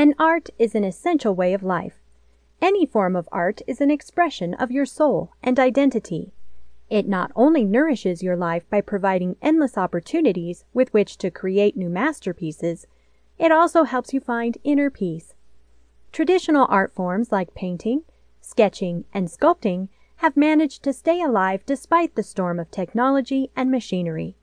And art is an essential way of life. Any form of art is an expression of your soul and identity. It not only nourishes your life by providing endless opportunities with which to create new masterpieces, it also helps you find inner peace. Traditional art forms like painting, sketching, and sculpting have managed to stay alive despite the storm of technology and machinery.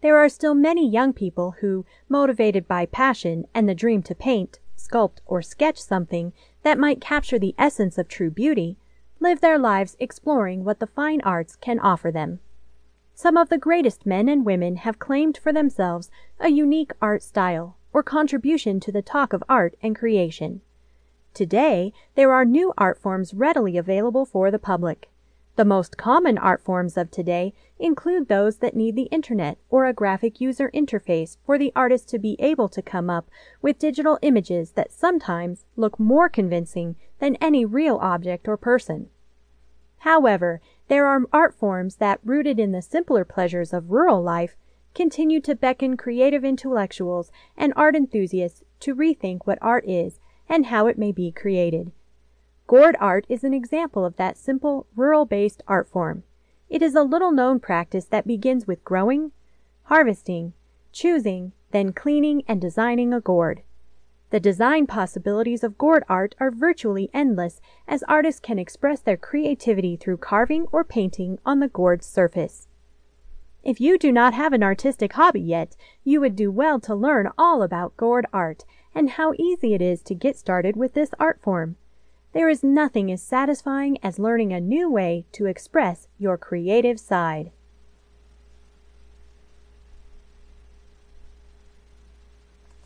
There are still many young people who, motivated by passion and the dream to paint, sculpt, or sketch something that might capture the essence of true beauty, live their lives exploring what the fine arts can offer them. Some of the greatest men and women have claimed for themselves a unique art style or contribution to the talk of art and creation. Today, there are new art forms readily available for the public. The most common art forms of today include those that need the internet or a graphic user interface for the artist to be able to come up with digital images that sometimes look more convincing than any real object or person. However, there are art forms that, rooted in the simpler pleasures of rural life, continue to beckon creative intellectuals and art enthusiasts to rethink what art is and how it may be created. Gourd art is an example of that simple, rural based art form. It is a little known practice that begins with growing, harvesting, choosing, then cleaning and designing a gourd. The design possibilities of gourd art are virtually endless as artists can express their creativity through carving or painting on the gourd's surface. If you do not have an artistic hobby yet, you would do well to learn all about gourd art and how easy it is to get started with this art form. There is nothing as satisfying as learning a new way to express your creative side.